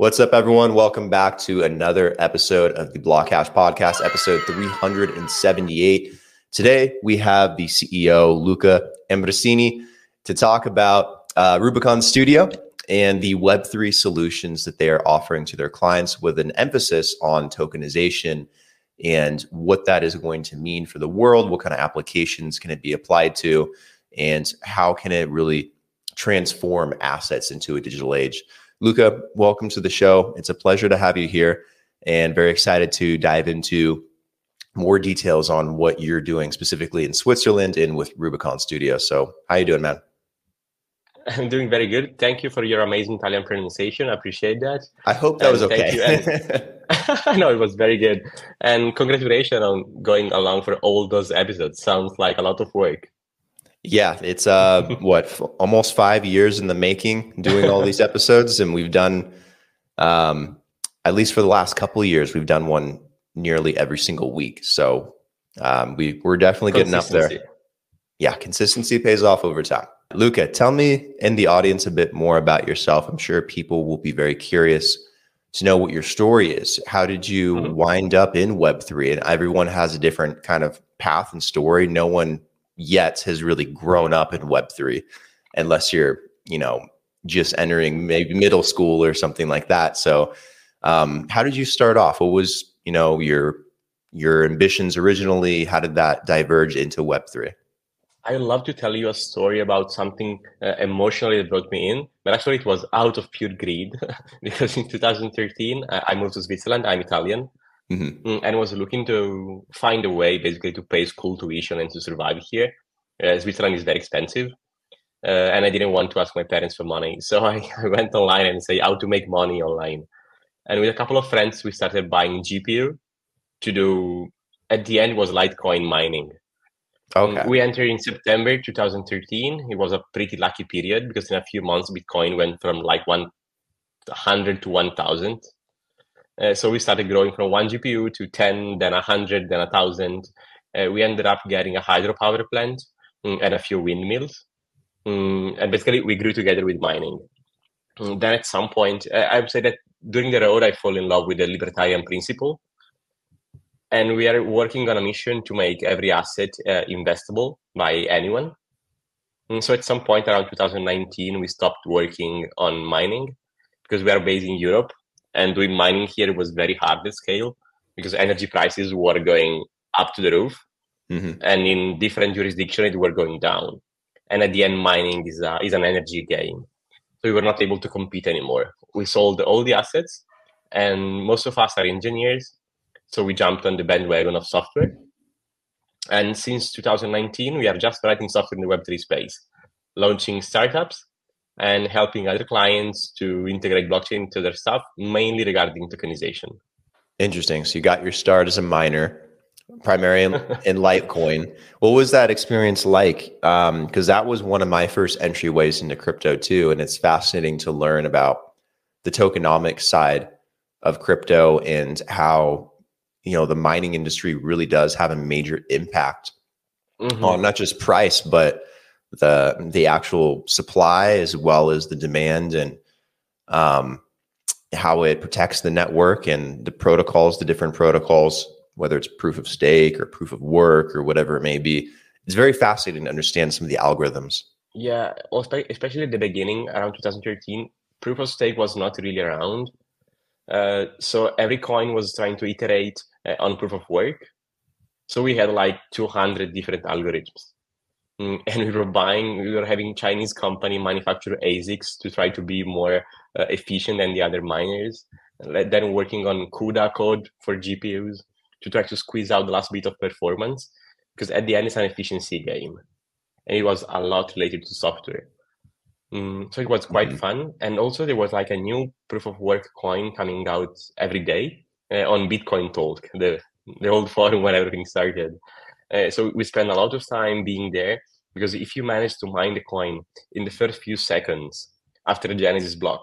What's up, everyone? Welcome back to another episode of the Blockhash Podcast, episode 378. Today, we have the CEO, Luca Ambrosini, to talk about uh, Rubicon Studio and the Web3 solutions that they are offering to their clients with an emphasis on tokenization and what that is going to mean for the world. What kind of applications can it be applied to? And how can it really transform assets into a digital age? Luca, welcome to the show. It's a pleasure to have you here and very excited to dive into more details on what you're doing specifically in Switzerland and with Rubicon Studio. So, how you doing, man? I'm doing very good. Thank you for your amazing Italian pronunciation. I appreciate that. I hope that and was okay. And, no, it was very good. And congratulations on going along for all those episodes. Sounds like a lot of work. Yeah, it's uh what f- almost five years in the making doing all these episodes, and we've done um at least for the last couple of years we've done one nearly every single week. So um, we we're definitely getting up there. Yeah, consistency pays off over time. Luca, tell me and the audience a bit more about yourself. I'm sure people will be very curious to know what your story is. How did you mm-hmm. wind up in Web3? And everyone has a different kind of path and story. No one yet has really grown up in Web3, unless you're, you know, just entering maybe middle school or something like that. So, um, how did you start off? What was, you know, your your ambitions originally? How did that diverge into Web3? I love to tell you a story about something uh, emotionally that brought me in, but actually it was out of pure greed because in 2013 I moved to Switzerland. I'm Italian, mm-hmm. Mm, and was looking to find a way basically to pay school tuition and to survive here. Uh, Switzerland is very expensive. Uh, and I didn't want to ask my parents for money. So I, I went online and say how to make money online. And with a couple of friends, we started buying GPU to do, at the end was Litecoin mining. Okay. We entered in September 2013. It was a pretty lucky period because in a few months, Bitcoin went from like 100 to 1000. Uh, so we started growing from one GPU to 10, then 100, then 1,000. Uh, we ended up getting a hydropower plant mm, and a few windmills. Mm, and basically, we grew together with mining. Mm, then at some point, uh, I would say that during the road, I fall in love with the libertarian principle. And we are working on a mission to make every asset uh, investable by anyone. And so at some point around 2019, we stopped working on mining because we are based in Europe and doing mining here was very hard at scale because energy prices were going up to the roof. Mm-hmm. and in different jurisdictions it were going down. And at the end mining is, a, is an energy game. So we were not able to compete anymore. We sold all the assets and most of us are engineers. So we jumped on the bandwagon of software. And since 2019 we are just writing software in the web3 space launching startups and helping other clients to integrate blockchain to their stuff, mainly regarding tokenization. Interesting. So you got your start as a miner, primarily in, in Litecoin. What was that experience like? Because um, that was one of my first entryways into crypto too, and it's fascinating to learn about the tokenomics side of crypto and how you know the mining industry really does have a major impact mm-hmm. on not just price but the the actual supply as well as the demand and um, how it protects the network and the protocols, the different protocols, whether it's proof of stake or proof of work or whatever it may be. It's very fascinating to understand some of the algorithms. Yeah, especially at the beginning, around 2013, proof of stake was not really around. Uh, so every coin was trying to iterate uh, on proof of work. So we had like 200 different algorithms. Mm, and we were buying, we were having Chinese company manufacture ASICs to try to be more uh, efficient than the other miners. Then working on CUDA code for GPUs to try to squeeze out the last bit of performance, because at the end it's an efficiency game, and it was a lot related to software. Mm, so it was quite mm-hmm. fun, and also there was like a new proof of work coin coming out every day uh, on Bitcoin Talk, the the old forum where everything started. Uh, so we spent a lot of time being there because if you manage to mine the coin in the first few seconds after the genesis block,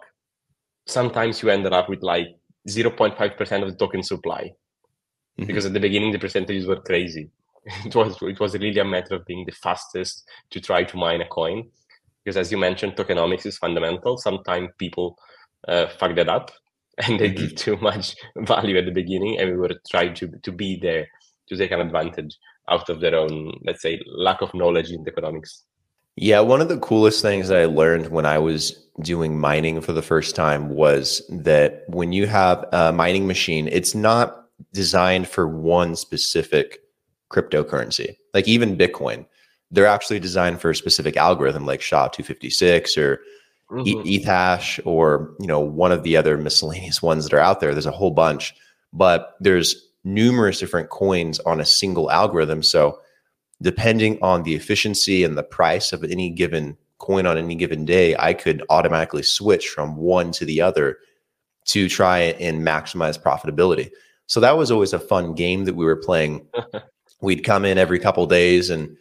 sometimes you ended up with like 0.5% of the token supply. Mm-hmm. Because at the beginning the percentages were crazy. it was it was really a matter of being the fastest to try to mine a coin. Because as you mentioned, tokenomics is fundamental. Sometimes people uh, fuck that up. and they mm-hmm. give too much value at the beginning, and we were trying to to be there to take an advantage out of their own, let's say, lack of knowledge in economics. Yeah, one of the coolest things that I learned when I was doing mining for the first time was that when you have a mining machine, it's not designed for one specific cryptocurrency. Like even Bitcoin, they're actually designed for a specific algorithm like SHA-256 or mm-hmm. Ethash or you know one of the other miscellaneous ones that are out there. There's a whole bunch, but there's numerous different coins on a single algorithm. So depending on the efficiency and the price of any given coin on any given day, I could automatically switch from one to the other to try and maximize profitability. So that was always a fun game that we were playing. We'd come in every couple days and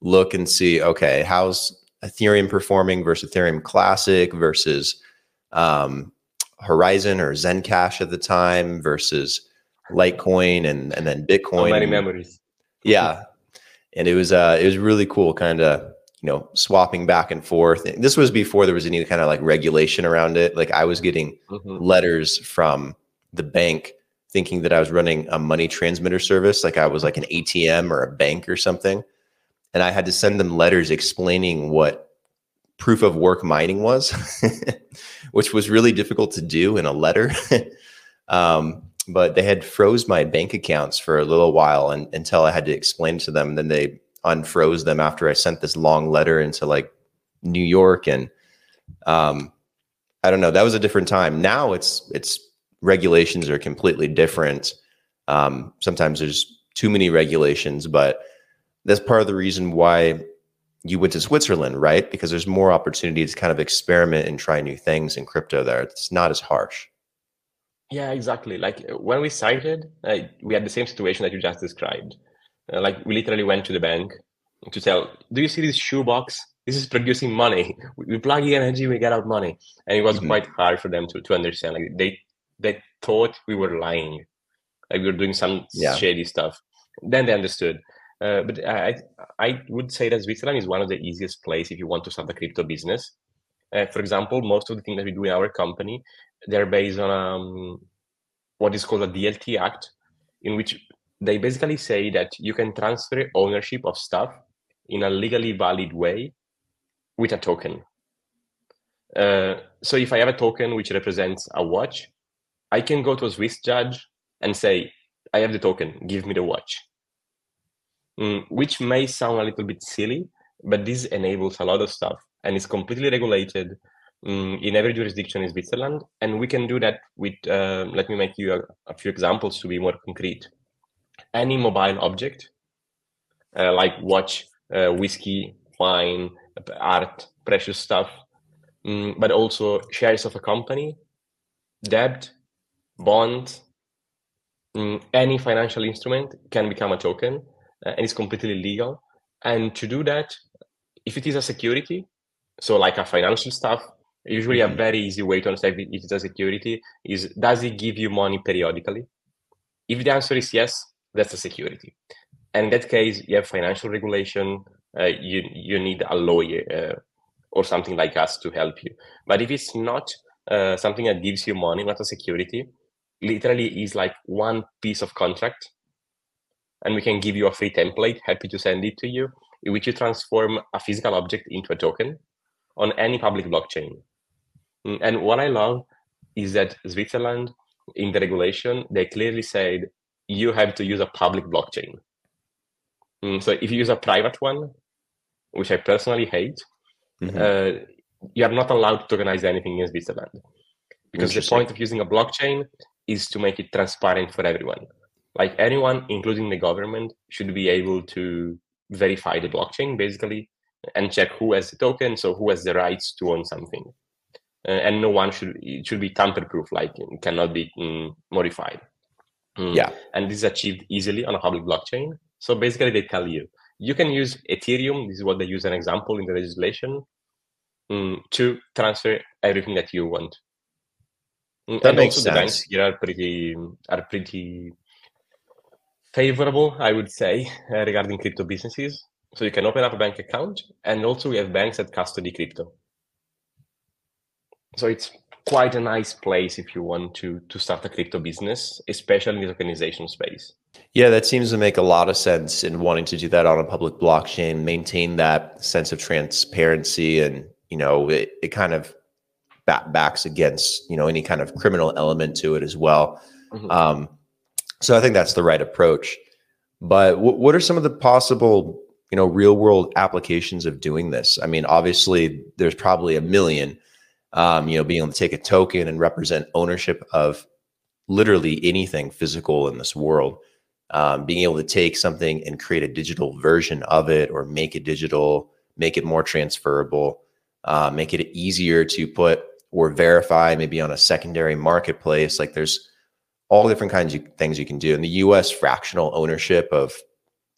look and see, okay, how's Ethereum performing versus Ethereum Classic versus um, Horizen or Zencash at the time versus Litecoin and and then Bitcoin. So many memories. Yeah, and it was uh it was really cool kind of you know swapping back and forth this was before there was any kind of like regulation around it like i was getting mm-hmm. letters from the bank thinking that i was running a money transmitter service like i was like an atm or a bank or something and i had to send them letters explaining what proof of work mining was which was really difficult to do in a letter um, but they had froze my bank accounts for a little while and, until I had to explain to them. Then they unfroze them after I sent this long letter into like New York. And um, I don't know, that was a different time. Now it's it's regulations are completely different. Um, sometimes there's too many regulations, but that's part of the reason why you went to Switzerland, right? Because there's more opportunity to kind of experiment and try new things in crypto there. It's not as harsh. Yeah, exactly. Like uh, when we started, uh, we had the same situation that you just described. Uh, like we literally went to the bank to tell, "Do you see this shoebox? This is producing money. We plug in energy, we get out money." And it was mm-hmm. quite hard for them to to understand. Like they they thought we were lying, like we were doing some yeah. shady stuff. Then they understood. Uh, but I I would say that Switzerland is one of the easiest place if you want to start a crypto business. Uh, for example, most of the things that we do in our company they're based on um, what is called a DLT Act, in which they basically say that you can transfer ownership of stuff in a legally valid way with a token. Uh, so if I have a token which represents a watch, I can go to a Swiss judge and say, I have the token, give me the watch. Mm, which may sound a little bit silly, but this enables a lot of stuff and is completely regulated um, in every jurisdiction in Switzerland. And we can do that with, uh, let me make you a, a, few examples to be more concrete. Any mobile object, uh, like watch, uh, whiskey, wine, art, precious stuff, um, but also shares of a company, debt, bond, um, any financial instrument can become a token uh, and it's completely legal. And to do that, if it is a security, so like a financial stuff, Usually, mm-hmm. a very easy way to understand if it's a security is does it give you money periodically? If the answer is yes, that's a security. And in that case, you have financial regulation. Uh, you you need a lawyer uh, or something like us to help you. But if it's not uh, something that gives you money, not a security, literally is like one piece of contract, and we can give you a free template. Happy to send it to you, in which you transform a physical object into a token on any public blockchain. Mm, and what I love is that Switzerland, in the regulation, they clearly said you have to use a public blockchain. Mm, so if you use a private one, which I personally hate, mm-hmm. uh, you are not allowed to tokenize anything in Switzerland. Because the point of using a blockchain is to make it transparent for everyone. Like anyone, including the government, should be able to verify the blockchain basically and check who has the token, so who has the rights to own something and no one should it should be tamper proof like it cannot be mm, modified. Mm. yeah. And this is achieved easily on a public blockchain. So basically they tell you you can use ethereum this is what they use an example in the legislation mm, to transfer everything that you want. Mm, that and makes also sense. the banks here are pretty are pretty favorable i would say uh, regarding crypto businesses. So you can open up a bank account and also we have banks that custody crypto so it's quite a nice place if you want to to start a crypto business, especially in the tokenization space. Yeah, that seems to make a lot of sense in wanting to do that on a public blockchain, maintain that sense of transparency, and you know, it, it kind of back, backs against you know any kind of criminal element to it as well. Mm-hmm. Um, so I think that's the right approach. But w- what are some of the possible you know real world applications of doing this? I mean, obviously there's probably a million. Um, you know, being able to take a token and represent ownership of literally anything physical in this world um, being able to take something and create a digital version of it or make it digital, make it more transferable, uh, make it easier to put or verify maybe on a secondary marketplace. Like there's all different kinds of things you can do. In the US, fractional ownership of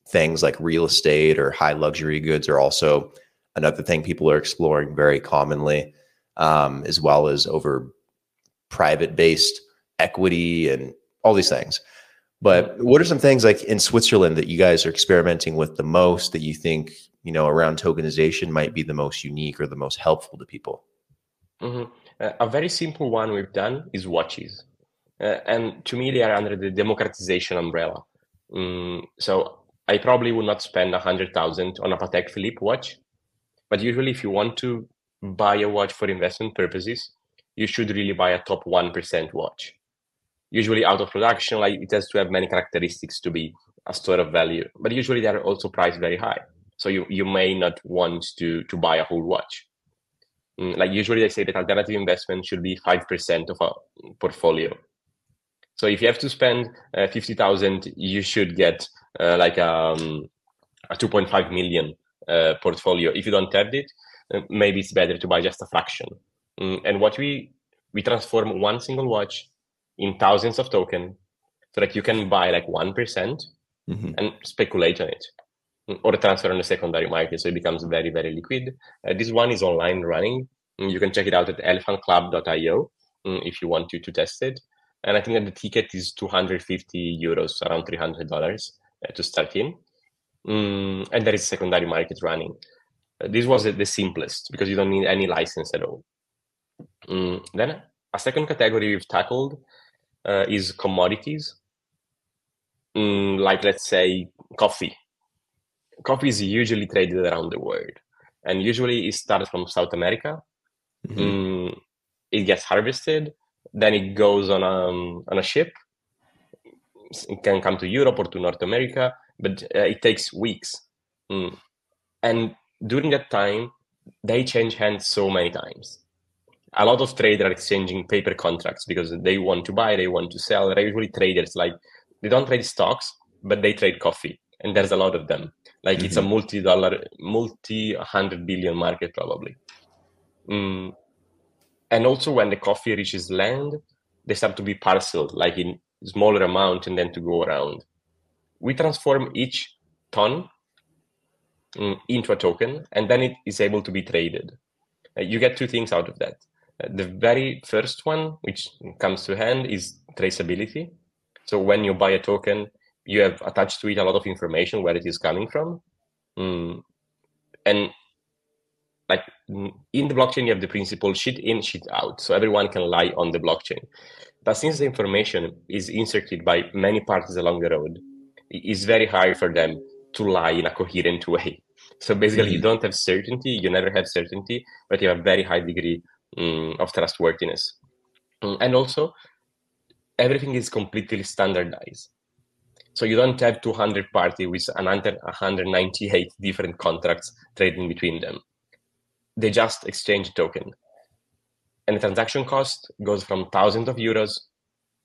things like real estate or high luxury goods are also another thing people are exploring very commonly, um, as well as over private based equity and all these things. But what are some things like in Switzerland that you guys are experimenting with the most that you think, you know, around tokenization might be the most unique or the most helpful to people? Mm-hmm. Uh, a very simple one we've done is watches. Uh, and to me, they are under the democratization umbrella. Mm, so I probably would not spend a hundred thousand on a Patek Philippe watch, but usually, if you want to buy a watch for investment purposes, you should really buy a top one percent watch usually out of production, like it has to have many characteristics to be a store of value. But usually they are also priced very high. So you, you may not want to to buy a whole watch. Mm, like usually they say that alternative investment should be 5% of a portfolio. So if you have to spend uh, 50,000, you should get uh, like um, a 2.5 million uh, portfolio. If you don't have it, maybe it's better to buy just a fraction. Mm, and what we we transform one single watch in thousands of token so that you can buy like 1% mm hmm and speculate on it mm, or transfer on the secondary market. So it becomes very, very liquid. Uh, this one is online running. Mm, you can check it out at elephantclub.io if you want to, to test it. And I think that the ticket is 250 euros, around $300 uh, to start in. And there is secondary market running. Uh, this was the simplest because you don't need any license at all. Mm, then a second category we've tackled uh, is commodities, mm, like let's say coffee. Coffee is usually traded around the world, and usually it starts from South America. Mm-hmm. Mm, it gets harvested, then it goes on a um, on a ship. It can come to Europe or to North America, but uh, it takes weeks. Mm. And during that time, they change hands so many times a lot of traders are exchanging paper contracts because they want to buy, they want to sell. They're usually traders like they don't trade stocks, but they trade coffee, and there's a lot of them. Like mm-hmm. it's a mm-hmm. multi-dollar, multi-hundred billion market probably. Mm. And also when the coffee reaches land, they start to be parceled, like in smaller amount, and then to go around. We transform each ton into a token, and then it is able to be traded. Uh, you get two things out of that. The very first one, which comes to hand, is traceability. So when you buy a token, you have attached to it a lot of information where it is coming from. Mm. And like in the blockchain, you have the principle shit in, shit out. So everyone can lie on the blockchain. But since the information is inserted by many parties along the road, it's very hard for them to lie in a coherent way. So basically, mm-hmm. you don't have certainty, you never have certainty, but you have a very high degree um, of trustworthiness. Um, and also, everything is completely standardized. So you don't have 200 parties with another 198 different contracts trading between them. They just exchange token. And the transaction cost goes from thousands of euros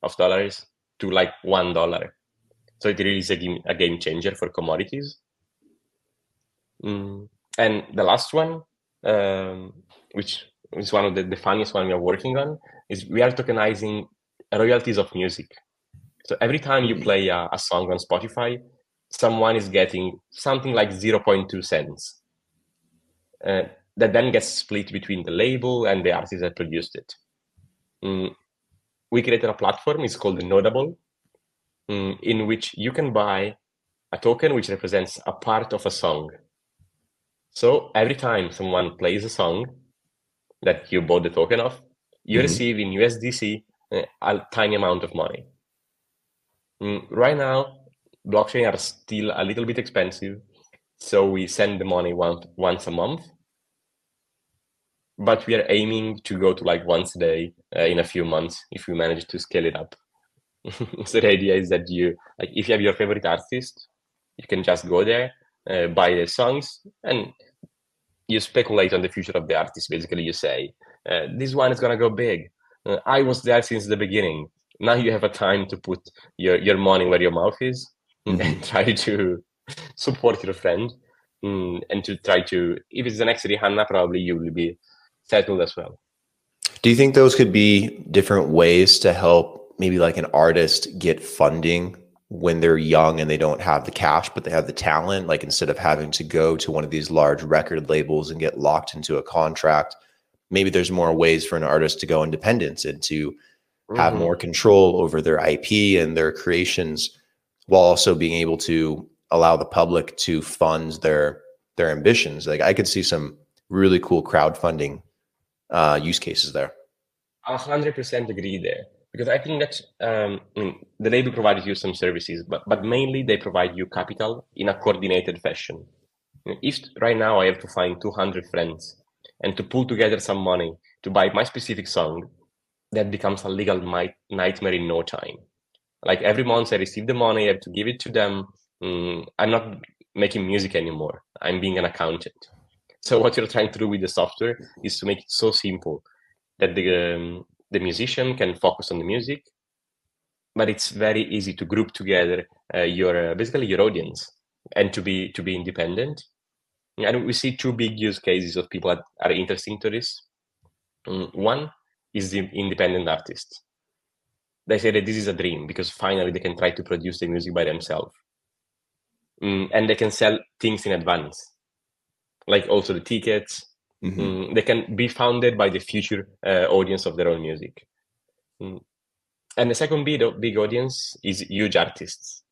of dollars to like one dollar. So it really is a game, a game changer for commodities. Mm. And the last one, um, which is one of the, the funniest one we are working on is we are tokenizing royalties of music. So every time you play a, a song on spotify someone is getting something like 0.2 cents. Uh, that then gets split between the label and the artist that produced it. Mm. we created a platform it's called nodable mm, in which you can buy a token which represents a part of a song so every time someone plays a song that you bought the token of, You mm-hmm. receive in USDC uh, a tiny amount of money. Mm, right now, blockchain are still a little bit expensive, so we send the money once once a month. But we are aiming to go to like once a day uh, in a few months if we manage to scale it up. so the idea is that you like if you have your favorite artist, you can just go there, uh, buy the songs, and you speculate on the future of the artist. Basically, you say uh, this one is gonna go big. Uh, I was there since the beginning. Now you have a time to put your your money where your mouth is mm-hmm. and try to support your friend mm, and to try to if it's the next Rihanna, probably you will be settled as well. Do you think those could be different ways to help maybe like an artist get funding when they're young and they don't have the cash, but they have the talent. Like instead of having to go to one of these large record labels and get locked into a contract, maybe there's more ways for an artist to go independent and to mm-hmm. have more control over their IP and their creations while also being able to allow the public to fund their their ambitions. Like I could see some really cool crowdfunding uh, use cases there. A hundred percent agree there because I think that um, the label provides you some services, but but mainly they provide you capital in a coordinated fashion. If right now I have to find 200 friends and to pull together some money to buy my specific song, that becomes a legal nightmare in no time. Like every month I receive the money, I have to give it to them. Mm, I'm not making music anymore. I'm being an accountant. So what you're trying to do with the software is to make it so simple that the um, the musician can focus on the music but it's very easy to group together uh, your uh, basically your audience and to be to be independent. And we see two big use cases of people that are interesting to this. Um, one is the independent artist they say that this is a dream because finally they can try to produce the music by themselves. Um, and they can sell things in advance like also the tickets Mm-hmm. Mm, they can be founded by the future uh, audience of their own music. Mm. And the second big, big audience is huge artists,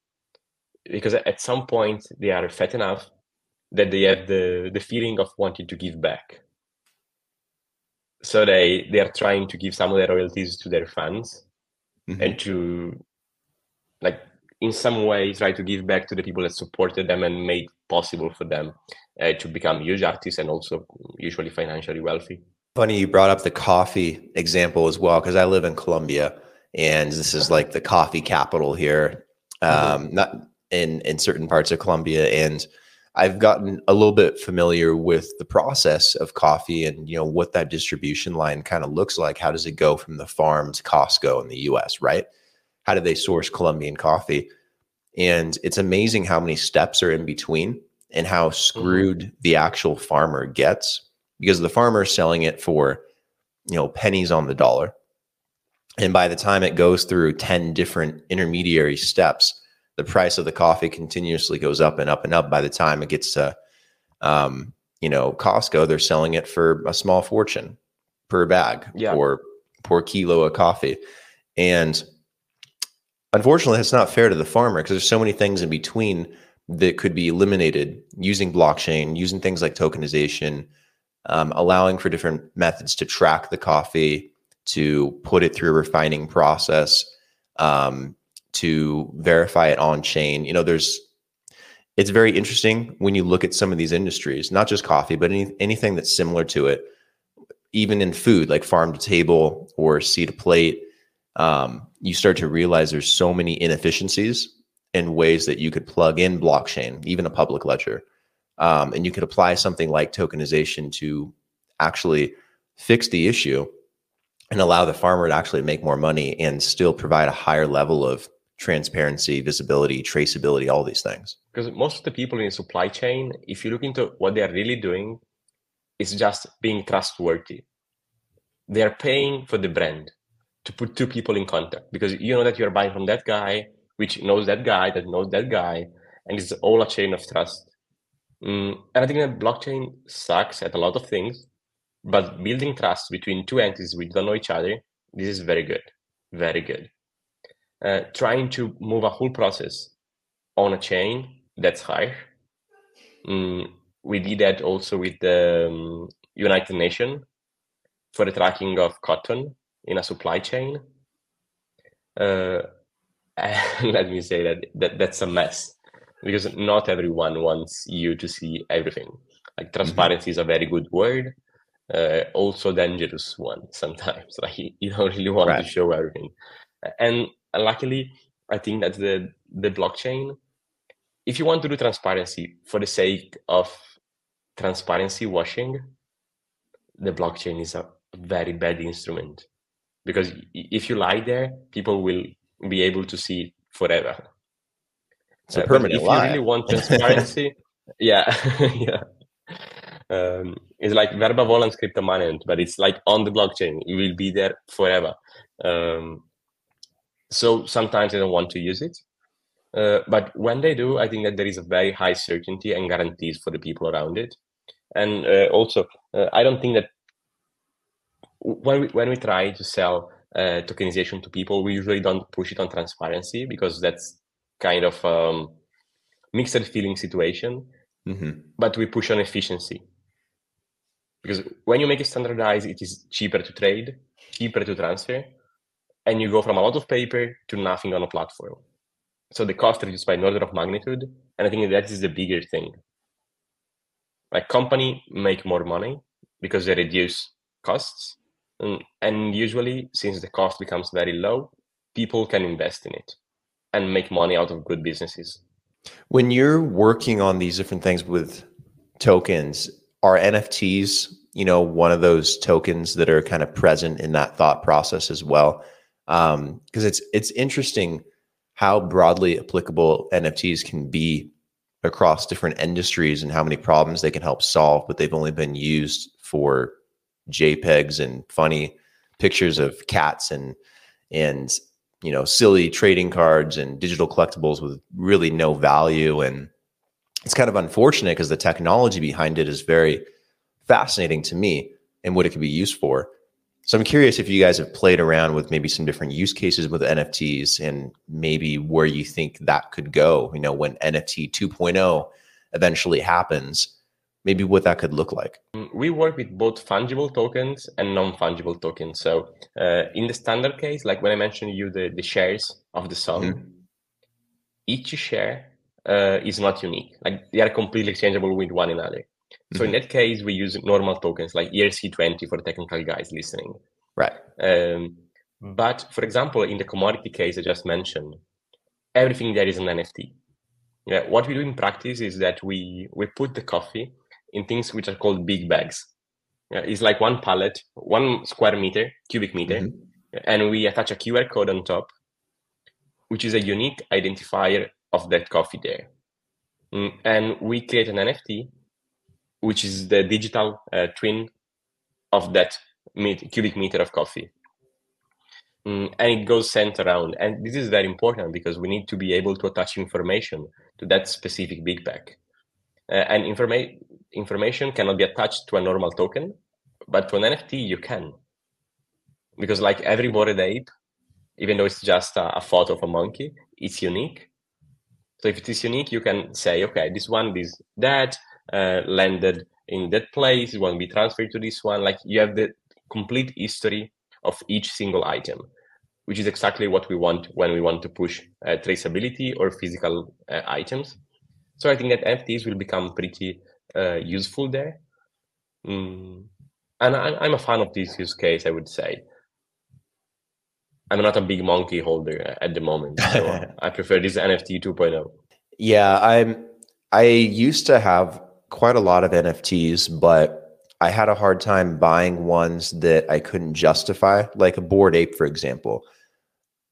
because at some point they are fat enough that they have the, the feeling of wanting to give back. So they, they are trying to give some of their royalties to their fans mm-hmm. and to like in some way try to give back to the people that supported them and made possible for them uh, to become huge artists and also usually financially wealthy. Funny you brought up the coffee example as well because I live in Colombia and this is like the coffee capital here, mm-hmm. um, not in in certain parts of Colombia and. I've gotten a little bit familiar with the process of coffee and you know what that distribution line kind of looks like. How does it go from the farm to Costco in the US, right? How do they source Colombian coffee? And it's amazing how many steps are in between and how mm-hmm. screwed mm-hmm. the actual farmer gets because the farmer is selling it for, you know, pennies on the dollar. And by the time it goes through 10 different intermediary steps, the price of the coffee continuously goes up and up and up. By the time it gets to, um, you know, Costco, they're selling it for a small fortune per bag yeah. or per kilo of coffee. And unfortunately, that's not fair to the farmer because there's so many things in between that could be eliminated using blockchain, using things like tokenization, um, allowing for different methods to track the coffee, to put it through a refining process, um, to verify it on chain. You know, there's it's very interesting when you look at some of these industries, not just coffee, but any, anything that's similar to it, even in food, like farm to table or seed to plate. Um, you start to realize there's so many inefficiencies in ways that you could plug in blockchain, even a public ledger. Um, and you could apply something like tokenization to actually fix the issue and allow the farmer to actually make more money and still provide a higher level of transparency, visibility, traceability, all these things. Because most of the people in the supply chain, if you look into what they're really doing, it's just being trustworthy. They're paying for the brand to put two people in contact because you know that you're buying from that guy which knows that guy that knows that guy, and it's all a chain of trust. Mm, and I think that blockchain sucks at a lot of things, but building trust between two entities which don't know each other, this is very good, very good. Uh, trying to move a whole process on a chain, that's hard. Mm, we did that also with the um, United Nations for the tracking of cotton in a supply chain, uh, let me say that, that that's a mess because not everyone wants you to see everything. Like mm-hmm. transparency mm-hmm. is a very good word, uh, also dangerous one sometimes. Like you don't really want right. to show everything. And luckily, I think that the the blockchain, if you want to do transparency for the sake of transparency washing, the blockchain is a very bad instrument because if you lie there, people will be able to see forever. It's a uh, permanent if lie. you really want transparency, yeah, yeah. Um, it's like verba volant scripta manent, but it's like on the blockchain. It will be there forever. Um, so sometimes they don't want to use it. Uh, but when they do, I think that there is a very high certainty and guarantees for the people around it. And uh, also, uh, I don't think that when we, when we try to sell uh, tokenization to people, we usually don't push it on transparency because that's kind of um, mixed feeling situation. Mm-hmm. But we push on efficiency because when you make it standardized, it is cheaper to trade, cheaper to transfer, and you go from a lot of paper to nothing on a platform. So the cost reduced by an order of magnitude, and I think that is the bigger thing. Like company make more money because they reduce costs, and, and usually since the cost becomes very low, people can invest in it and make money out of good businesses. When you're working on these different things with tokens, are NFTs, you know, one of those tokens that are kind of present in that thought process as well? because um, it's it's interesting how broadly applicable NFTs can be across different industries and how many problems they can help solve, but they've only been used for JPEGs and funny pictures of cats and and you know silly trading cards and digital collectibles with really no value. And it's kind of unfortunate because the technology behind it is very fascinating to me and what it could be used for. So I'm curious if you guys have played around with maybe some different use cases with NFTs and maybe where you think that could go, you know, when NFT 2.0 eventually happens, maybe what that could look like. Mm, we work with both fungible tokens and non-fungible tokens. So uh, in the standard case, like when I mentioned you the, the shares of the song, mm-hmm. each share uh, is not unique. Like they are completely exchangeable with one another. So mm-hmm. in that case, we use normal tokens like ERC20 for technical guys listening. Right. Um, but for example, in the commodity case I just mentioned, everything there is an NFT. Yeah, what we do in practice is that we we put the coffee in things which are called big bags. Yeah, it's like one pallet, one square meter, cubic meter, mm-hmm. and we attach a QR code on top, which is a unique identifier of that coffee there. Mm, and we create an NFT which is the digital uh, twin of that met- cubic meter of coffee. Mm, and it goes sent around. And this is very important because we need to be able to attach information to that specific big pack. Uh, and informa- information cannot be attached to a normal token, but to an NFT you can. Because like every Bored Ape, even though it's just a, a photo of a monkey, it's unique. So if it is unique, you can say, okay, this one is that, uh, landed in that place want to be transferred to this one like you have the complete history of each single item which is exactly what we want when we want to push uh, traceability or physical uh, items so i think that nfts will become pretty uh, useful there mm. and I, i'm a fan of this use case i would say i'm not a big monkey holder at the moment so i prefer this nft 2.0 yeah i'm i used to have quite a lot of NFTs, but I had a hard time buying ones that I couldn't justify, like a Bored Ape, for example.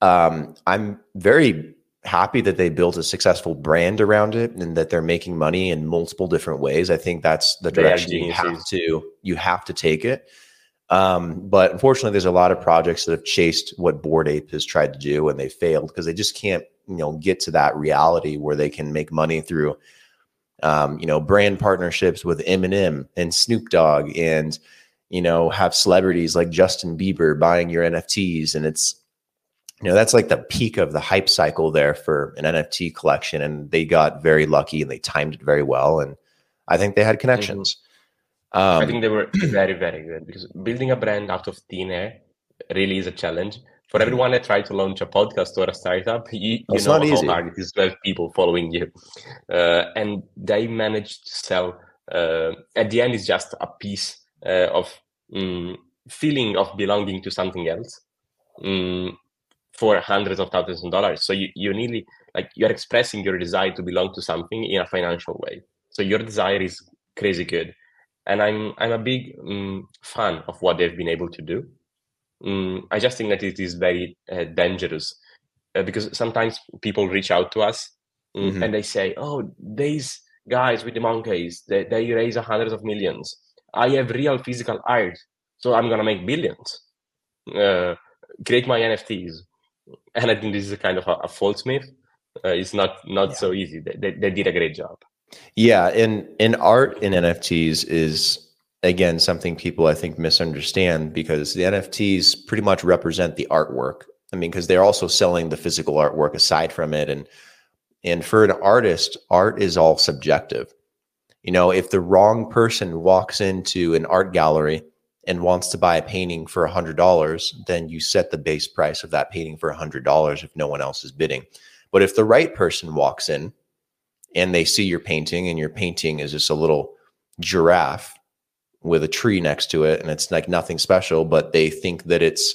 Um, I'm very happy that they built a successful brand around it and that they're making money in multiple different ways. I think that's the direction you have to you have to take it. Um, but unfortunately, there's a lot of projects that have chased what Bored Ape has tried to do and they failed because they just can't, you know, get to that reality where they can make money through um, you know, brand partnerships with Eminem and Snoop Dogg, and you know, have celebrities like Justin Bieber buying your NFTs, and it's you know that's like the peak of the hype cycle there for an NFT collection, and they got very lucky and they timed it very well, and I think they had connections. Mm-hmm. Um, I think they were very very good because building a brand out of thin air really is a challenge. For everyone that tried to launch a podcast or a startup, you, you know how easy. hard it is to have people following you. Uh, and they managed to sell, uh, at the end, it's just a piece uh, of um, feeling of belonging to something else um, for hundreds of thousands of dollars. So you, you nearly, like, you're expressing your desire to belong to something in a financial way. So your desire is crazy good and I'm I'm a big um, fan of what they've been able to do. Um, I just think that it is very uh, dangerous uh, because sometimes people reach out to us um, mm-hmm. and they say, "Oh, these guys with the monkeys, they, they raise hundreds of millions. I have real physical art, so I'm gonna make billions. Uh, create my NFTs." And I think this is a kind of a, a false myth. Uh, it's not not yeah. so easy. They, they, they did a great job. Yeah, and and art in NFTs is again something people I think misunderstand because the NFTs pretty much represent the artwork. I mean, because they're also selling the physical artwork aside from it, and and for an artist, art is all subjective. You know, if the wrong person walks into an art gallery and wants to buy a painting for a hundred dollars, then you set the base price of that painting for a hundred dollars if no one else is bidding. But if the right person walks in and they see your painting and your painting is just a little giraffe with a tree next to it and it's like nothing special but they think that it's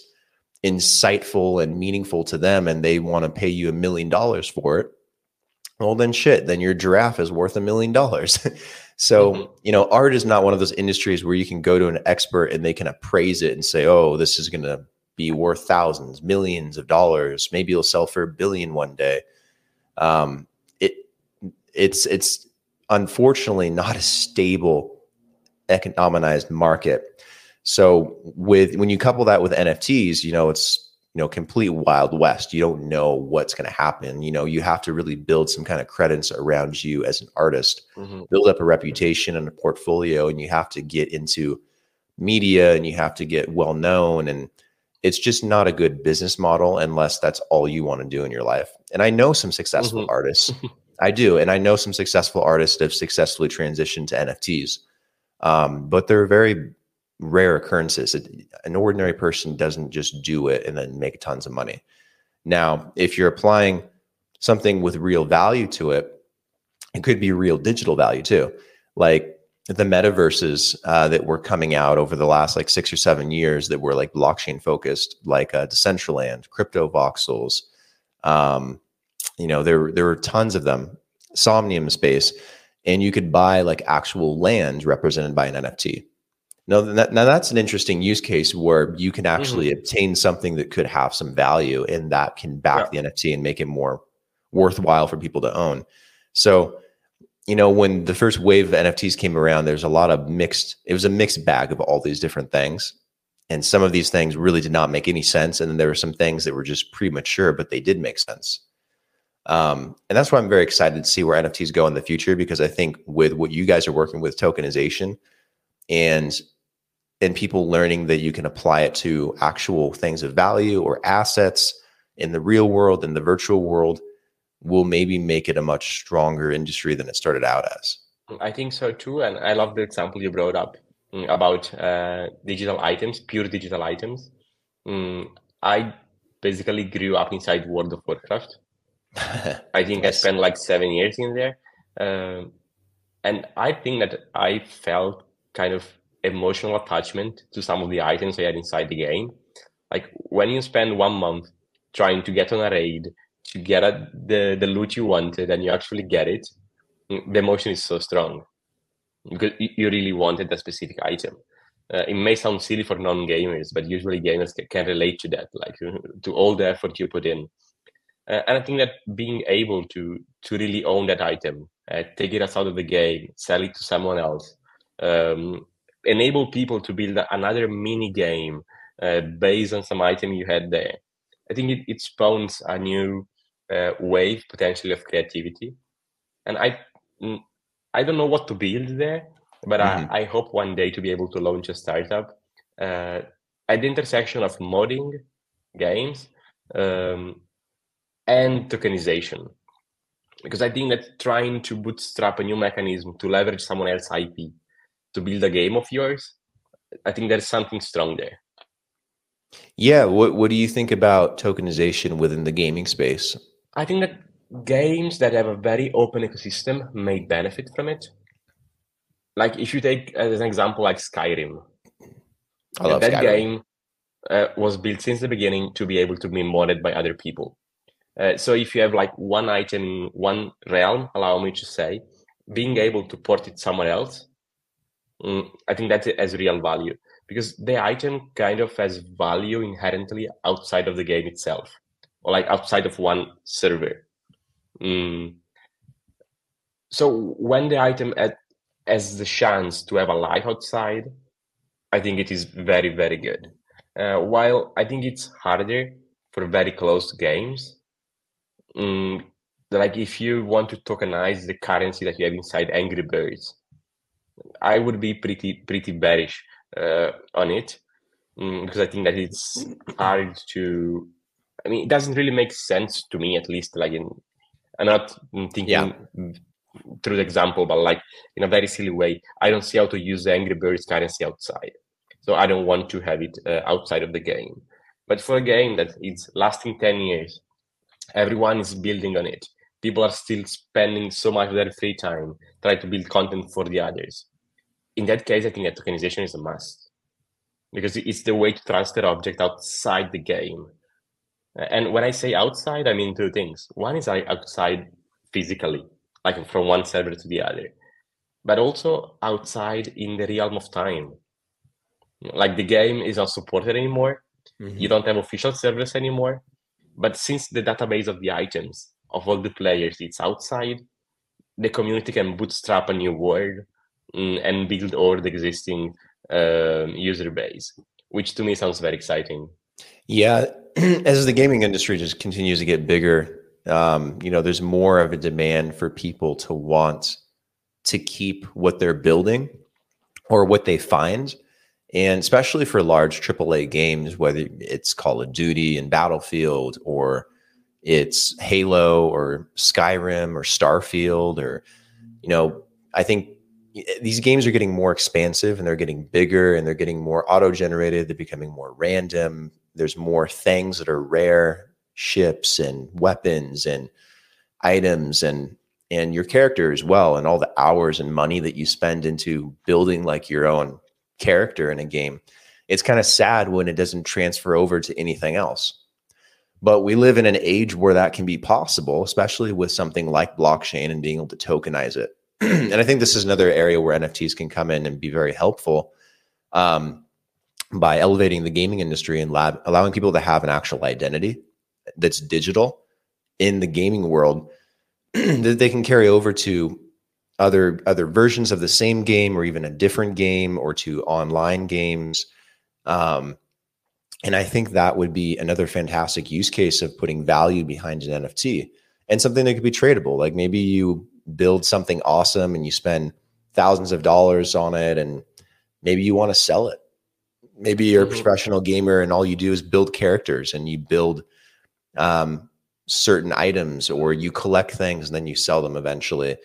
insightful and meaningful to them and they want to pay you a million dollars for it well then shit then your giraffe is worth a million dollars so mm-hmm. you know art is not one of those industries where you can go to an expert and they can appraise it and say oh this is going to be worth thousands millions of dollars maybe it'll sell for a billion one day um, it's it's unfortunately not a stable economized market. So with when you couple that with NFTs, you know, it's you know, complete wild west. You don't know what's going to happen. You know, you have to really build some kind of credence around you as an artist, mm-hmm. build up a reputation and a portfolio, and you have to get into media and you have to get well known. And it's just not a good business model unless that's all you want to do in your life. And I know some successful mm-hmm. artists I do, and I know some successful artists that have successfully transitioned to NFTs, um, but they're very rare occurrences. It, an ordinary person doesn't just do it and then make tons of money. Now, if you're applying something with real value to it, it could be real digital value too, like the metaverses uh, that were coming out over the last like six or seven years that were like blockchain focused, like uh, Decentraland, Crypto Voxels. Um, you know, there there were tons of them, Somnium space, and you could buy like actual land represented by an NFT. Now, that, now that's an interesting use case where you can actually mm-hmm. obtain something that could have some value, and that can back yeah. the NFT and make it more worthwhile for people to own. So, you know, when the first wave of NFTs came around, there's a lot of mixed. It was a mixed bag of all these different things, and some of these things really did not make any sense, and then there were some things that were just premature, but they did make sense. Um, and that's why I'm very excited to see where NFTs go in the future because I think with what you guys are working with tokenization and and people learning that you can apply it to actual things of value or assets in the real world in the virtual world will maybe make it a much stronger industry than it started out as. I think so too, and I love the example you brought up mm, about uh, digital items, pure digital items. Mm, I basically grew up inside World of Warcraft, I think yes. I spent like seven years in there. Um, and I think that I felt kind of emotional attachment to some of the items I had inside the game. Like when you spend one month trying to get on a raid to get the, the loot you wanted and you actually get it, the emotion is so strong because you really wanted that specific item. Uh, it may sound silly for non-gamers, but usually gamers can relate to that, like to all the effort you put in. Uh, and I think that being able to to really own that item, uh, take it out of the game, sell it to someone else, um, enable people to build another mini game uh, based on some item you had there. I think it, it spawns a new uh, wave potentially of creativity, and I mm, I don't know what to build there, but mm-hmm. I, I hope one day to be able to launch a startup uh, at the intersection of modding games. Um, and tokenization. Because I think that trying to bootstrap a new mechanism to leverage someone else's IP to build a game of yours, I think there's something strong there. Yeah, what what do you think about tokenization within the gaming space? I think that games that have a very open ecosystem may benefit from it. Like if you take as an example, like Skyrim, that Skyrim. game uh, was built since the beginning to be able to be modded by other people. Uh, so if you have like one item in one realm, allow me to say, being able to port it somewhere else, mm, I think that has real value because the item kind of has value inherently outside of the game itself, or like outside of one server. Mm. So when the item at, has the chance to have a life outside, I think it is very very good. Uh, while I think it's harder for very closed games, mm, like if you want to tokenize the currency that you have inside Angry Birds, I would be pretty pretty bearish uh, on it mm, because I think that it's hard to. I mean, it doesn't really make sense to me, at least. Like in, I'm not thinking yeah. through the example, but like in a very silly way, I don't see how to use the Angry Birds currency outside. So I don't want to have it uh, outside of the game. But for a game that is lasting 10 years, everyone is building on it. People are still spending so much of their free time trying to build content for the others. In that case, I think that tokenization is a must because it's the way to transfer object outside the game. And when I say outside, I mean two things. One is like outside physically, like from one server to the other, but also outside in the realm of time like the game is not supported anymore. Mm-hmm. You don't have official servers anymore. But since the database of the items of all the players it's outside, the community can bootstrap a new world and build over the existing um, user base, which to me sounds very exciting. Yeah, as the gaming industry just continues to get bigger, um, you know, there's more of a demand for people to want to keep what they're building or what they find and especially for large AAA games, whether it's Call of Duty and Battlefield, or it's Halo or Skyrim or Starfield, or, you know, I think Eh, these games are getting more expansive and they're getting bigger and they're getting more auto generated. They're becoming more random. There's more things that are rare ships and weapons and items and and your character as well and all the hours and money that you spend into building like your own character in a game. It's kind of sad when it doesn't transfer over to anything else. But we live in an age where that can be possible, especially with something like blockchain and being able to tokenize it. and I think this is another area where NFTs can come in and be very helpful um, by elevating the gaming industry and lab, allowing people to have an actual identity that's digital in the gaming world that they can carry over to other other versions of the same game or even a different game or to online games. Um, and i think that would be another fantastic use case of putting value behind an nft and something that could be tradable. Like maybe you build something awesome and you spend thousands of dollars on it and maybe you want to sell it maybe you're mm-hmm. a professional gamer and all you do is build characters and you build um, certain items or you collect things and then you sell them eventually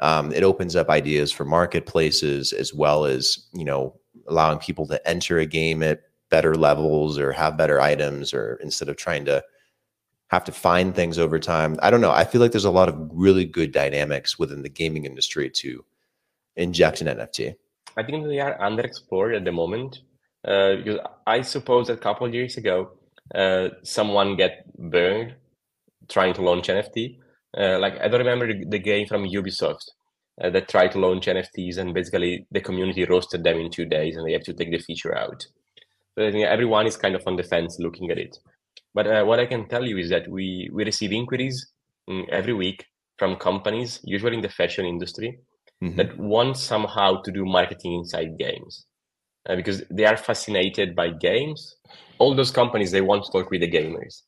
um, it opens up ideas for marketplaces as well as you know allowing people to enter a game at better levels or have better items or instead of trying to have to find things over time i don't know i feel like there's a lot of really good dynamics within the gaming industry to inject an nft i think they are underexplored at the moment uh, because i suppose a couple years ago uh, someone get burned trying to launch nft uh, like I don't remember the, game from Ubisoft uh, that tried to launch NFTs and basically the community roasted them in two days and they have to take the feature out. So I think everyone is kind of on the fence looking at it. But uh, what I can tell you is that we we receive inquiries mm, every week from companies, usually in the fashion industry, mm-hmm. that want somehow to do marketing inside games. Uh, because they are fascinated by games. All those companies they want to talk with the gamers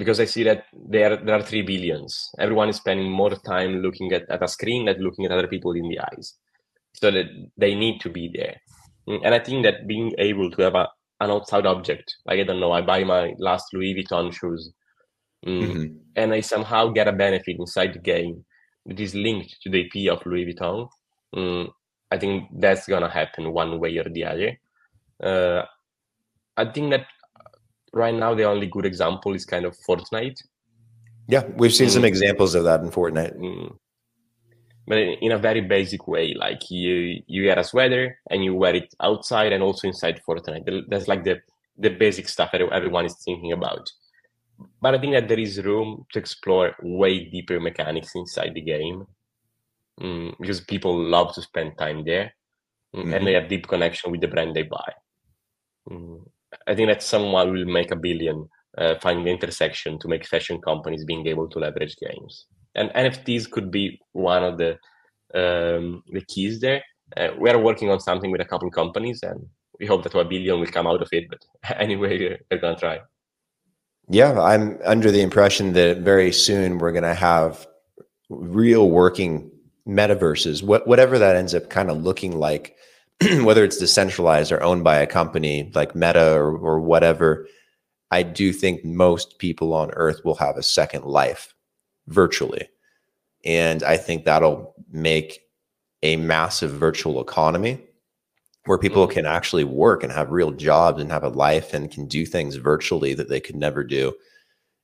because I see that there there are three billions. Everyone is spending more time looking at, at a screen than looking at other people in the eyes. So that they need to be there. Mm, and I think that being able to have a, an outside object, like I don't know, I buy my last Louis Vuitton shoes, mm, mm-hmm. and I somehow get a benefit inside the game that is linked to the IP of Louis Vuitton. Mm, I think that's gonna happen one way or the other. Uh, I think that right now the only good example is kind of Fortnite. Yeah, we've seen mm. some examples of that in Fortnite. But in a very basic way, like you you get a sweater and you wear it outside and also inside Fortnite. That's like the the basic stuff that everyone is thinking about. But I think that there is room to explore way deeper mechanics inside the game mm, because people love to spend time there mm-hmm. and they have deep connection with the brand they buy. Mm. I think that someone will make a billion uh, finding the intersection to make fashion companies being able to leverage games. And NFTs could be one of the um, the keys there. Uh, we are working on something with a couple companies, and we hope that a billion will come out of it. But anyway, we're gonna try. Yeah, I'm under the impression that very soon we're gonna have real working metaverses, what, whatever that ends up kind of looking like, whether it's decentralized or owned by a company like Meta or, or whatever, I do think most people on Earth will have a second life virtually. And I think that'll make a massive virtual economy where people mm-hmm. can actually work and have real jobs and have a life and can do things virtually that they could never do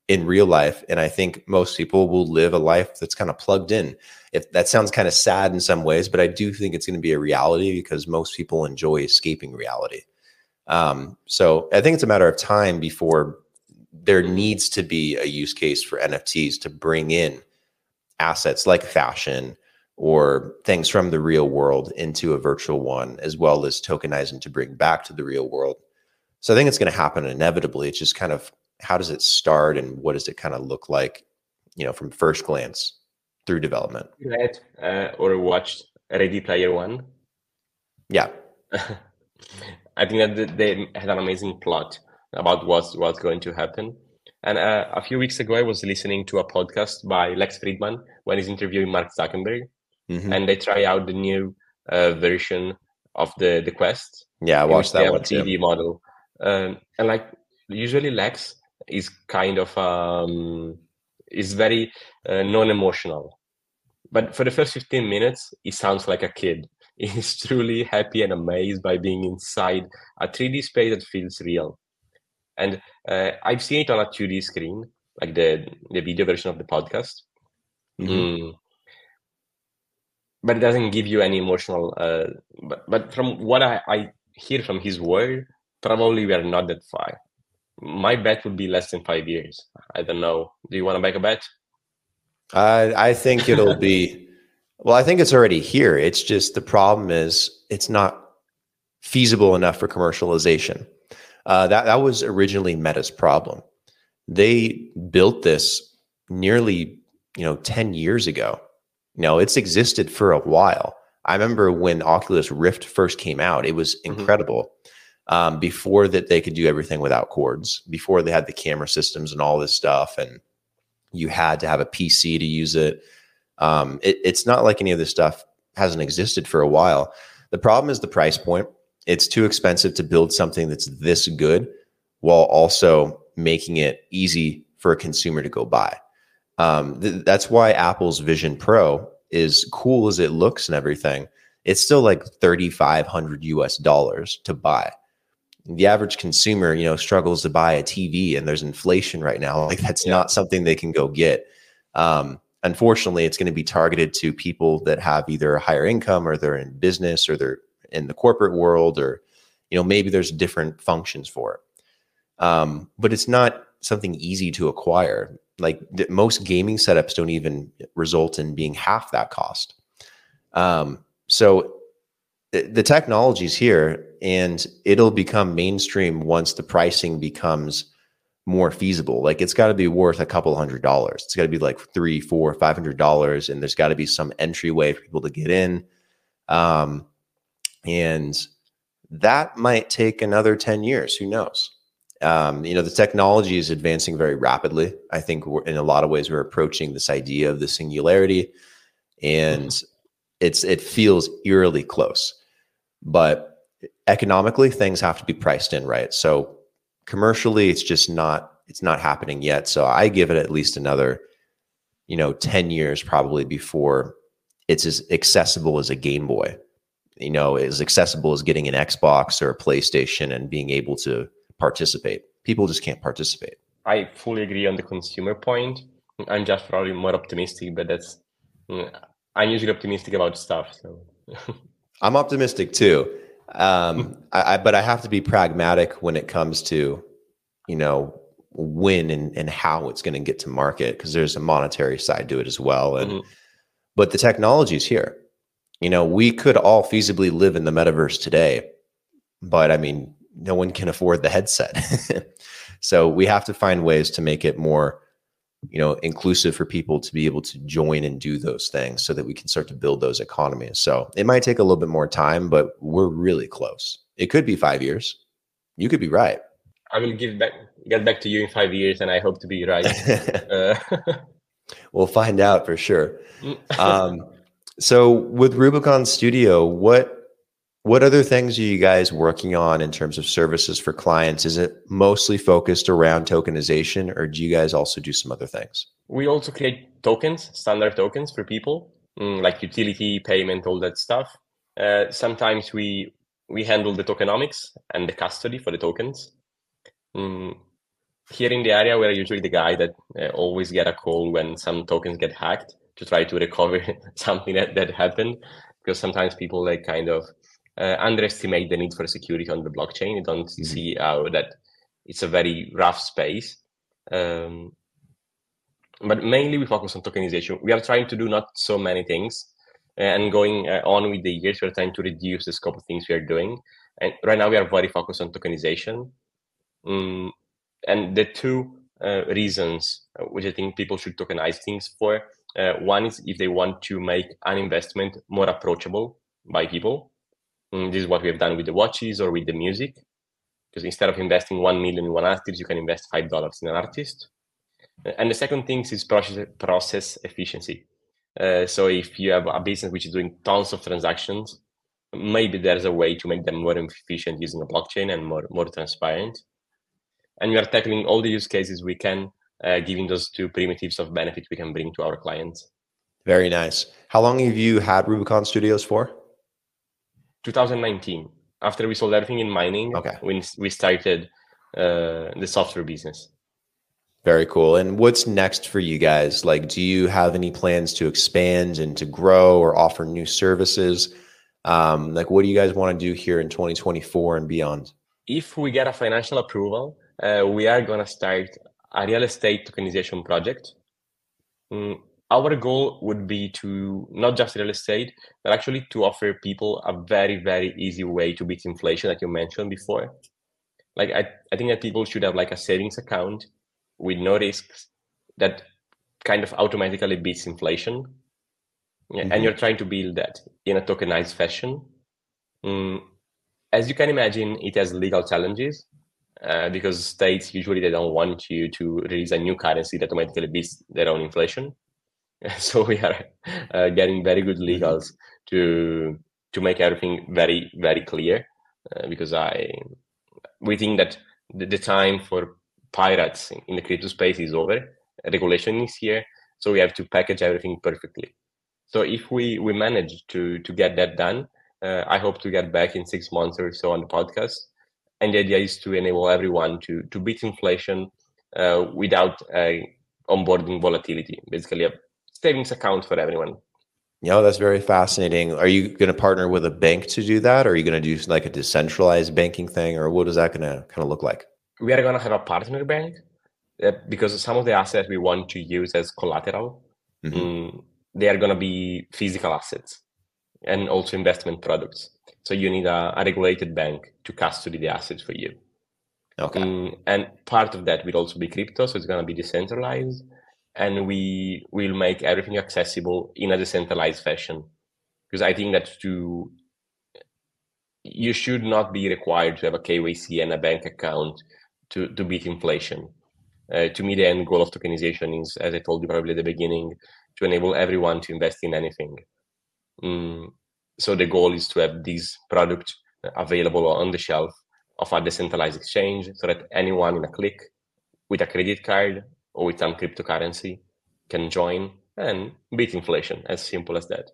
in real life. And I think most people will live a life that's kind of plugged in. If that sounds kind of sad in some ways, but I do think it's going to be a reality because most people enjoy escaping reality. Um, so I think it's a matter of time before there needs to be a use case for NFTs to bring in assets like fashion or things from the real world into a virtual one, as well as tokenizing to bring back to the real world. So I think it's going to happen inevitably. It's just kind of how does it start and what does it kind of look like, you know, from first glance through development? Read uh, or watched Ready Player One? Yeah. I think that they had an amazing plot about what's what's going to happen. And uh, a few weeks ago, I was listening to a podcast by Lex Fridman when he's interviewing Mark Zuckerberg, mm-hmm. and they try out the new uh, version of the the Quest. Yeah, I watched that one TV too. model, um, and like usually Lex is kind of um, is very uh, non-emotional but for the first 15 minutes he sounds like a kid he's truly happy and amazed by being inside a 3d space that feels real and uh, i've seen it on a 2d screen like the the video version of the podcast mm-hmm. mm. but it doesn't give you any emotional uh, but, but from what I, I hear from his word probably we are not that far my bet would be less than five years. I don't know. Do you want to make a bet? I I think it'll be. Well, I think it's already here. It's just the problem is it's not feasible enough for commercialization. Uh, that that was originally Meta's problem. They built this nearly you know ten years ago. You know, it's existed for a while. I remember when Oculus Rift first came out; it was mm-hmm. incredible. Mm-hmm um, before that they could do everything without cords, before they had the camera systems and all this stuff, and you had to have a PC to use it. Um, it it's not like any of this stuff hasn't existed for a while. The problem is the price point. It's too expensive to build something that's this good while also making it easy for a consumer to go buy. Um, th- that's why Apple's Vision Pro is cool as it looks and everything. It's still like 3,500 US dollars to buy the average consumer, you know, struggles to buy a TV and there's inflation right now. Like that's yeah. not something they can go get. Um, unfortunately, it's going to be targeted to people that have either a higher income or they're in business or they're in the corporate world or, you know, maybe there's different functions for it. Um, but it's not something easy to acquire. Like th- most gaming setups don't even result in being half that cost. Um, so the technology's here and it'll become mainstream once the pricing becomes more feasible. Like it's got to be worth a couple hundred dollars. It's got to be like three, four, five hundred dollars, and there's got to be some entryway for people to get in. Um, and that might take another 10 years. Who knows? Um, you know, the technology is advancing very rapidly. I think in a lot of ways we're approaching this idea of the singularity, and mm-hmm. it's it feels eerily close. But economically, things have to be priced in right. So commercially, it's just not it's not happening yet. So I give it at least another, you know, 10 years probably before it's as accessible as a Game Boy, you know, as accessible as getting an Xbox or a PlayStation and being able to participate. people just can't participate. I fully agree on the consumer point. I'm just probably more optimistic, but that's mm, I'm usually optimistic about stuff. So I'm optimistic too. Um, I, I, but I have to be pragmatic when it comes to, you know, when and, and how it's going to get to market because there's a monetary side to it as well. And mm-hmm. but the technology is here. You know, we could all feasibly live in the metaverse today, but I mean, no one can afford the headset. so we have to find ways to make it more you know inclusive for people to be able to join and do those things so that we can start to build those economies. So it might take a little bit more time but we're really close. It could be five years. You could be right. I will give back get back to you in five years and i hope to be right. Uh. we'll find out for sure. Um, so with rubicon studio what what other things are you guys working on in terms of services for clients? Is it mostly focused around tokenization, or do you guys also do some other things? We also create tokens, standard tokens for people, mm, like utility, payment, all that stuff. Uh, sometimes we we handle the tokenomics and the custody for the tokens. Mm, here in the area, we're usually the guy that uh, always get a call when some tokens get hacked to try to recover something that, that happened, because sometimes people like kind of uh, underestimate the need for security on the blockchain. You don't mm-hmm. see how that it's a very rough space. Um, but mainly we focus on tokenization. We are trying to do not so many things. Uh, and going uh, on with the years, we're trying to reduce the scope of things we are doing. And right now we are very focused on tokenization. Um, and the two uh, reasons uh, which I think people should tokenize things for. Uh, one is if they want to make an investment more approachable by people. Mm, this is what we have done with the watches or with the music. Because instead of investing 1 million in one artist, you can invest $5 in an artist. And the second thing is process, process efficiency. Uh, so if you have a business which is doing tons of transactions, maybe there's a way to make them more efficient using a blockchain and more, more transparent. And we are tackling all the use cases we can, uh, giving those two primitives of benefit we can bring to our clients. Very nice. How long have you had Rubicon Studios for? 2019 after we sold everything in mining okay. when we started uh, the software business. Very cool. And what's next for you guys? Like do you have any plans to expand and to grow or offer new services? Um, like what do you guys want to do here in 2024 and beyond? If we get a financial approval uh, we are going to start a real estate tokenization project mm, our goal would be to not just real estate, but actually to offer people a very, very easy way to beat inflation, like you mentioned before. Like I, I think that people should have like a savings account with no risks that kind of automatically beats inflation. Mm-hmm. And you're trying to build that in a tokenized fashion. Mm, as you can imagine, it has legal challenges uh, because states usually they don't want you to release a new currency that automatically beats their own inflation. so we are uh, getting very good mm-hmm. legals to to make everything very very clear uh, because I we think that the, the, time for pirates in the crypto space is over. Regulation is here, so we have to package everything perfectly. So if we we manage to to get that done, uh, I hope to get back in six months or so on the podcast. And the idea is to enable everyone to to beat inflation uh, without uh, onboarding volatility. Basically, a savings account for everyone. Yeah, that's very fascinating. Are you going to partner with a bank to do that? Or are you going to do like a decentralized banking thing? Or what is that going to kind of look like? We are going to have a partner bank uh, because some of the assets we want to use as collateral, mm-hmm. um, they are going to be physical assets and also investment products. So you need a, a regulated bank to custody the assets for you. Okay. Um, and part of that will also be crypto. So it's going to be decentralized and we will make everything accessible in a decentralized fashion because i think that to you should not be required to have a kyc and a bank account to, to beat inflation uh, to me the end goal of tokenization is as i told you probably at the beginning to enable everyone to invest in anything mm, so the goal is to have this product available on the shelf of a decentralized exchange so that anyone in a click with a credit card or with some cryptocurrency can join and beat inflation. As simple as that.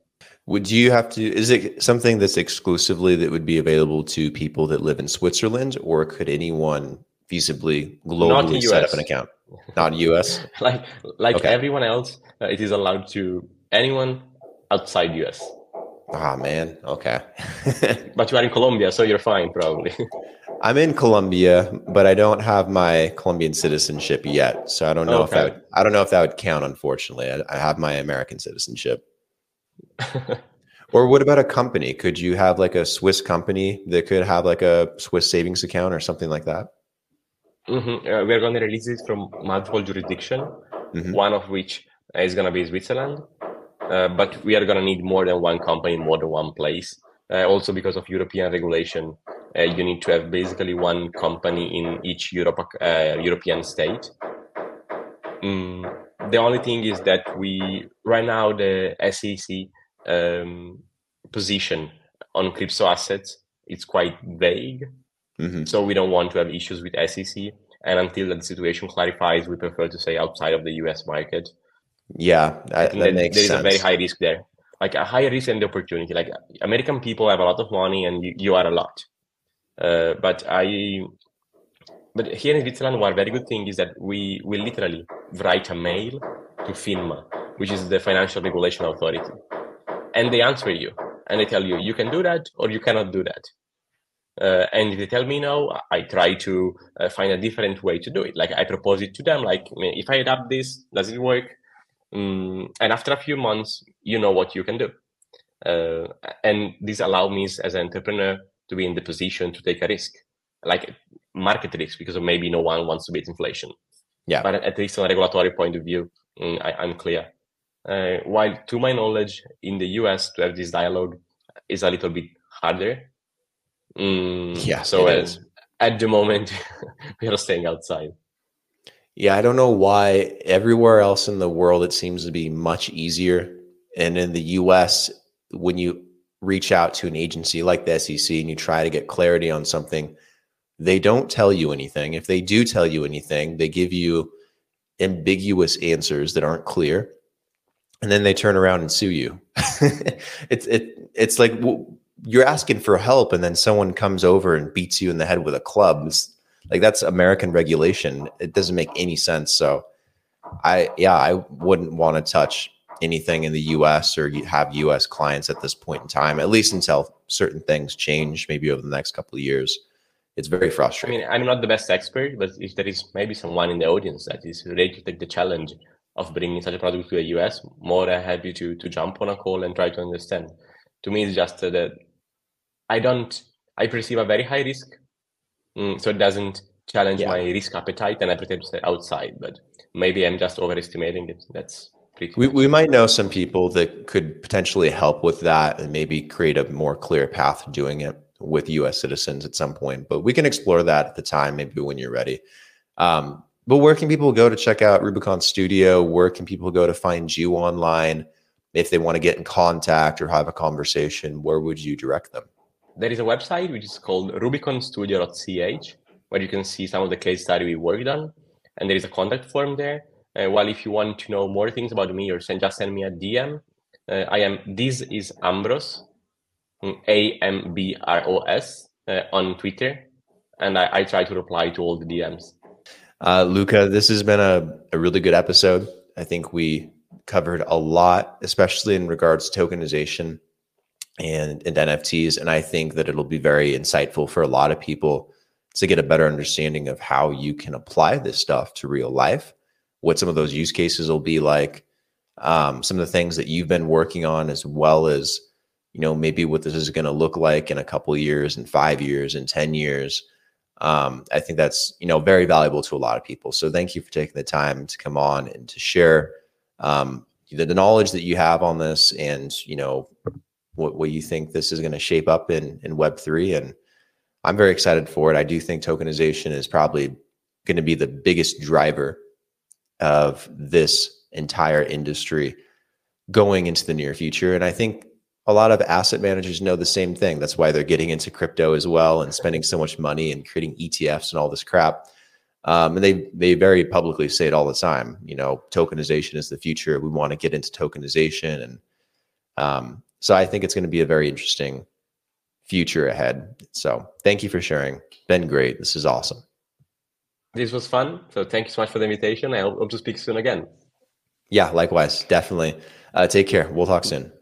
Would you have to? Is it something that's exclusively that would be available to people that live in Switzerland, or could anyone feasibly globally set up an account? Not US. like like okay. everyone else, uh, it is allowed to anyone outside US. Ah oh, man, okay. but you are in Colombia, so you're fine probably. I'm in Colombia, but I don't have my Colombian citizenship yet, so I don't know okay. if that would, I don't know if that would count. Unfortunately, I, I have my American citizenship. or what about a company? Could you have like a Swiss company that could have like a Swiss savings account or something like that? Mm-hmm. Uh, we're going to release it from multiple jurisdiction, mm-hmm. one of which is going to be Switzerland. Uh, but we are going to need more than one company in more than one place. Uh, also because of European regulation, uh, you need to have basically one company in each Europe, uh, European state. Mm, the only thing is that we right now the SEC um, position on crypto assets it's quite vague Mm-hmm. So we don't want to have issues with SEC. And until the situation clarifies, we prefer to say outside of the US market. Yeah, that, that makes there sense. is a very high risk there. Like a high risk and the opportunity. Like American people have a lot of money and you, you are a lot. Uh, but I, but here in Switzerland, one very good thing is that we will literally write a mail to FINMA, which is the financial regulation authority, and they answer you and they tell you you can do that or you cannot do that. Uh, and if they tell me no, I try to uh, find a different way to do it. Like I propose it to them, like if I adapt this, does it work? Um, and after a few months, you know what you can do. Uh, and this allows me as an entrepreneur to be in the position to take a risk, like market risk, because maybe no one wants to beat inflation. Yeah. But at least from a regulatory point of view, um, I, am clear. Uh, while to my knowledge, in the US, to have this dialogue is a little bit harder Mm, yeah. So at the moment, we are staying outside. Yeah, I don't know why everywhere else in the world it seems to be much easier. And in the US, when you reach out to an agency like the SEC and you try to get clarity on something, they don't tell you anything. If they do tell you anything, they give you ambiguous answers that aren't clear. And then they turn around and sue you. it's it it's like you're asking for help and then someone comes over and beats you in the head with a club. It's, like that's American regulation. It doesn't make any sense. So I yeah, I wouldn't want to touch anything in the US or have US clients at this point in time, at least until certain things change maybe over the next couple of years. It's very frustrating. I mean, I'm not the best expert, but if there is maybe someone in the audience that is ready to take the challenge of bringing such a product to the US, more than happy to to jump on a call and try to understand. To me, it's just that uh, I don't, I perceive a very high risk. Mm, so it doesn't challenge yeah. my risk appetite and I prefer to stay outside, but maybe I'm just overestimating it. That's pretty. We, we might know some people that could potentially help with that and maybe create a more clear path doing it with US citizens at some point, but we can explore that at the time, maybe when you're ready. Um, but where can people go to check out Rubicon Studio? Where can people go to find you online? If they want to get in contact or have a conversation, where would you direct them? There is a website which is called rubiconstudio.ch where you can see some of the case study we worked on. And there is a contact form there. Uh, while if you want to know more things about me or send just send me a dm uh, i am this is ambros mm, a-m-b-r-o-s uh, on twitter. And I, I, try to reply to all the dms uh, luca this has been a, a really good episode. I think we covered a lot especially in regards to tokenization and, and NFTs. And I think that it'll be very insightful for a lot of people to get a better understanding of how you can apply this stuff to real life, what some of those use cases will be like, um, some of the things that you've been working on, as well as, you know, maybe what this is going to look like in a couple years, in five years, in 10 years. Um, I think that's, you know, very valuable to a lot of people. So thank you for taking the time to come on and to share um, the, the knowledge that you have on this and, you know, what, what you think this is going to shape up in in Web three, and I'm very excited for it. I do think tokenization is probably going to be the biggest driver of this entire industry going into the near future, and I think a lot of asset managers know the same thing. That's why they're getting into crypto as well and spending so much money and creating ETFs and all this crap. Um, and they they very publicly say it all the time. You know, tokenization is the future. We want to get into tokenization, and um, so I think it's going to be a very interesting future ahead. So thank you for sharing. Been great. This is awesome. This was fun. So thank you so much for the invitation. I hope, to speak soon again. Yeah, likewise. Definitely. Uh, take care. We'll talk soon.